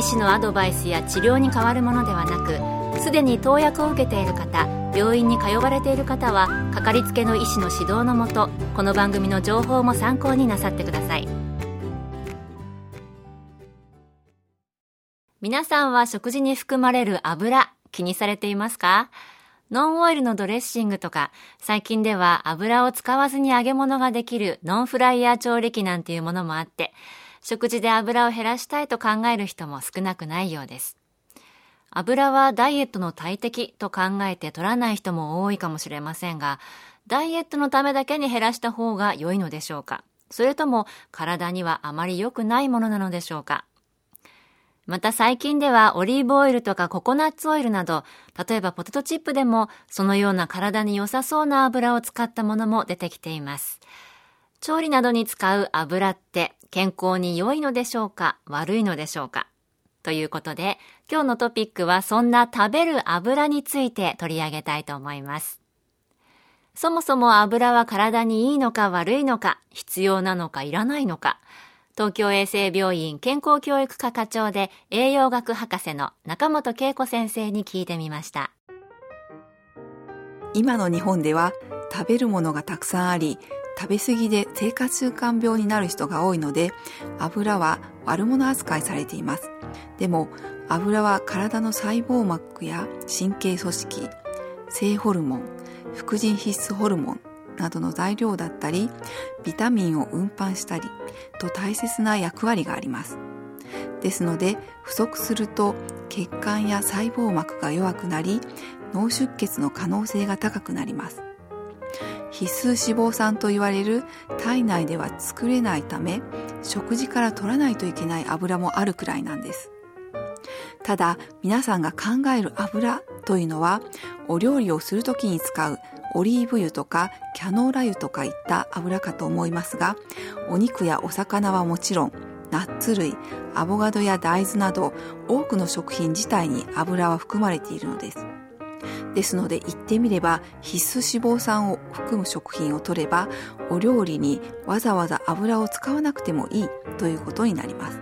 医師のアドバイスや治療に変わるものではなくすでに投薬を受けている方病院に通われている方はかかりつけの医師の指導のもとこの番組の情報も参考になさってください。皆さんは食事に含まれる油気にされていますか？ノンオイルのドレッシングとか、最近では油を使わずに揚げ物ができるノンフライヤー調理器なんていうものもあって、食事で油を減らしたいと考える人も少なくないようです。油はダイエットの大敵と考えて取らない人も多いかもしれませんが、ダイエットのためだけに減らした方が良いのでしょうかそれとも体にはあまり良くないものなのでしょうかまた最近ではオリーブオイルとかココナッツオイルなど、例えばポテトチップでもそのような体に良さそうな油を使ったものも出てきています。調理などに使う油って健康に良いのでしょうか悪いのでしょうか？ということで、今日のトピックはそんな食べる油について取り上げたいと思います。そもそも油は体にいいのか悪いのか、必要なのかいらないのか、東京衛生病院健康教育科課長で栄養学博士の中本恵子先生に聞いてみました。今の日本では食べるものがたくさんあり食べ過ぎで生活習慣病になる人が多いので油は悪者扱いされています。でも油は体の細胞膜や神経組織性ホルモン副腎必須ホルモンなどの材料だったりビタミンを運搬したりと大切な役割があります。ですので不足すると血管や細胞膜が弱くなり脳出血の可能性が高くなります。必須脂肪酸と言われる体内では作れないため食事から取らないといけない油もあるくらいなんです。ただ皆さんが考える油というのはお料理をするときに使うオリーブ油とかキャノーラ油とかいった油かと思いますがお肉やお魚はもちろんナッツ類アボカドや大豆など多くの食品自体に油は含まれているのです。ですので言ってみれば必須脂肪酸を含む食品を取ればお料理にわざわざ油を使わなくてもいいということになります。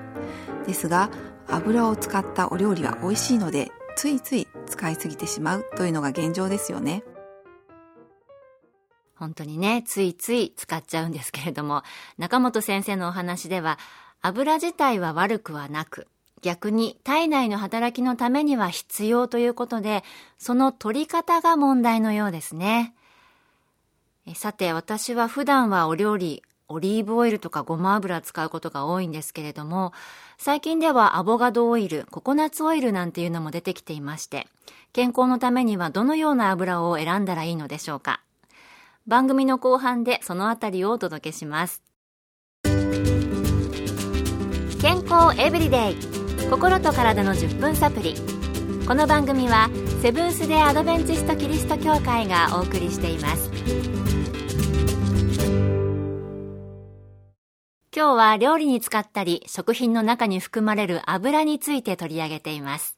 ですが油を使ったお料理は美味しいのでついつい使いすぎてしまうというのが現状ですよね。本当にね、ついつい使っちゃうんですけれども、中本先生のお話では、油自体は悪くはなく、逆に体内の働きのためには必要ということで、その取り方が問題のようですね。さて、私は普段はお料理、オリーブオイルとかごま油使うことが多いんですけれども、最近ではアボカドオイル、ココナッツオイルなんていうのも出てきていまして、健康のためにはどのような油を選んだらいいのでしょうか。番組の後半でそのあたりをお届けします健康エブリデイ心と体の10分サプリ。この番組はセブンス・デ・アドベンチスト・キリスト教会がお送りしています。今日は料理に使ったり食品の中に含まれる油について取り上げています。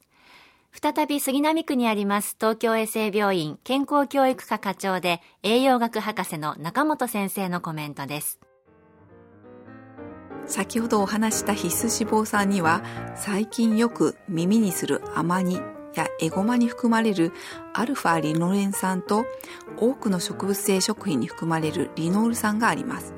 再び杉並区にあります東京衛生病院健康教育科課長で栄養学博士の中本先生のコメントです。先ほどお話した必須脂肪酸には最近よく耳にするアマニやエゴマに含まれるアルファリノレン酸と多くの植物性食品に含まれるリノール酸があります。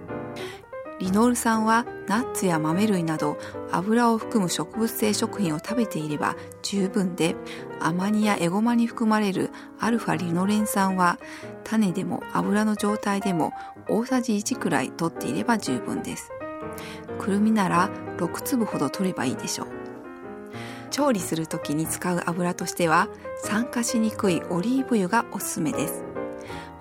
リノール酸はナッツや豆類など油を含む植物性食品を食べていれば十分でアマニやエゴマに含まれるアルファリノレン酸は種でも油の状態でも大さじ1くらい取っていれば十分ですくるみなら6粒ほど取ればいいでしょう調理する時に使う油としては酸化しにくいオリーブ油がおすすめです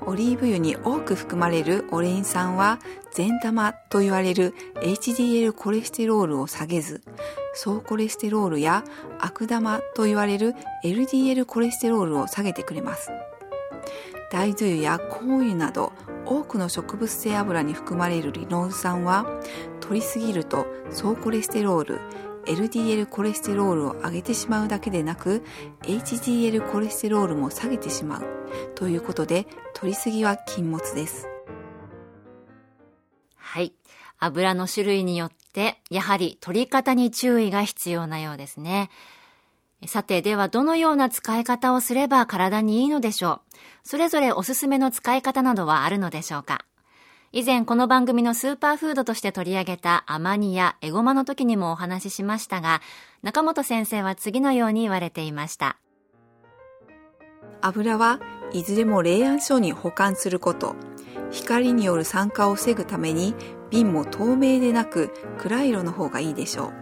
オリーブ油に多く含まれるオレイン酸は善玉と言われる HDL コレステロールを下げず総コレステロールや悪玉と言われる LDL コレステロールを下げてくれます。大豆油や香油など多くの植物性油に含まれるリノール酸は摂りすぎると総コレステロール LDL コレステロールを上げてしまうだけでなく HDL コレステロールも下げてしまう。ということで摂りすぎは禁物です。はい。油の種類によってやはり取り方に注意が必要なようですね。さて、ではどのような使い方をすれば体にいいのでしょう？それぞれおすすめの使い方などはあるのでしょうか？以前この番組のスーパーフードとして取り上げたアマニやエゴマの時にもお話ししましたが、中本先生は次のように言われていました。油はいずれも冷暗所に保管すること、光による酸化を防ぐために瓶も透明でなく暗い色の方がいいでしょう。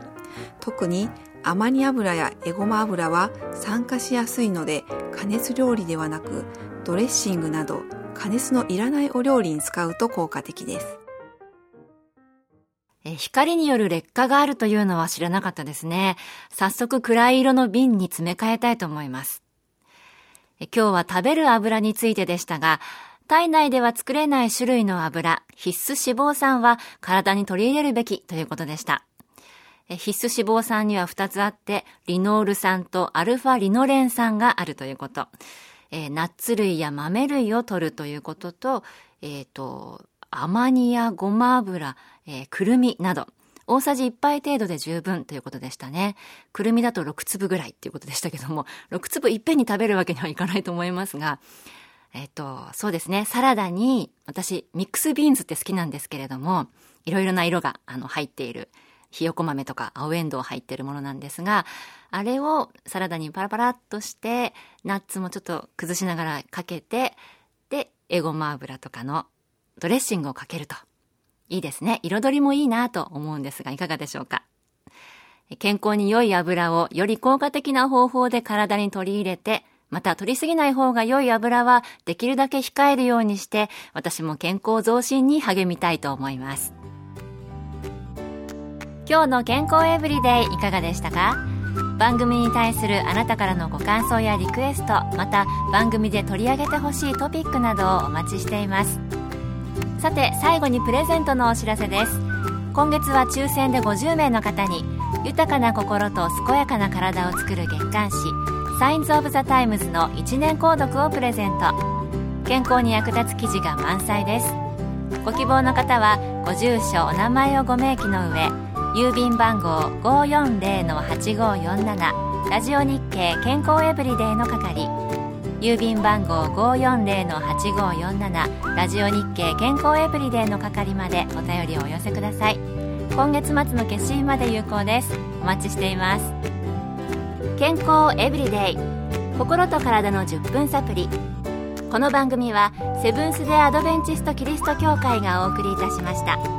特にアマニ油やエゴマ油は酸化しやすいので加熱料理ではなくドレッシングなど加熱のいらないお料理に使うと効果的です。光による劣化があるというのは知らなかったですね。早速暗い色の瓶に詰め替えたいと思います。今日は食べる油についてでしたが、体内では作れない種類の油、必須脂肪酸は体に取り入れるべきということでした。必須脂肪酸には2つあって、リノール酸とアルファリノレン酸があるということ。えー、ナッツ類や豆類を取るということと、えっ、ー、と、アマニやごま油、えー、くるみなど、大さじ1杯程度で十分ということでしたね。くるみだと6粒ぐらいっていうことでしたけども、6粒いっぺんに食べるわけにはいかないと思いますが、えっ、と、そうですね、サラダに、私、ミックスビーンズって好きなんですけれども、いろいろな色が、あの、入っている、ひよこ豆とか青エンドウ入ってるものなんですが、あれをサラダにパラパラっとして、ナッツもちょっと崩しながらかけて、で、エゴマ油とかのドレッシングをかけると。いいですね。彩りもいいなと思うんですが、いかがでしょうか？健康に良い油をより効果的な方法で体に取り入れて、また取りすぎない方が良い油はできるだけ控えるようにして、私も健康増進に励みたいと思います。今日の健康エブリデイいかがでしたか？番組に対するあなたからのご感想やリクエストまた番組で取り上げてほしいトピックなどをお待ちしています。さて最後にプレゼントのお知らせです。今月は抽選で50名の方に豊かな心と健やかな体を作る月刊誌サインズ・オブ・ザ・タイムズの1年購読をプレゼント。健康に役立つ記事が満載です。ご希望の方はご住所お名前をご明記の上郵便番号540-8547ラジオ日経健康エブリデイの係。郵便番号540-8547ラジオ日経健康エブリデイの係までお便りをお寄せください。今月末の決心まで有効です。お待ちしています。健康エブリデイ心と体の10分サプリ。この番組はセブンス・デ・アドベンチスト・キリスト教会がお送りいたしました。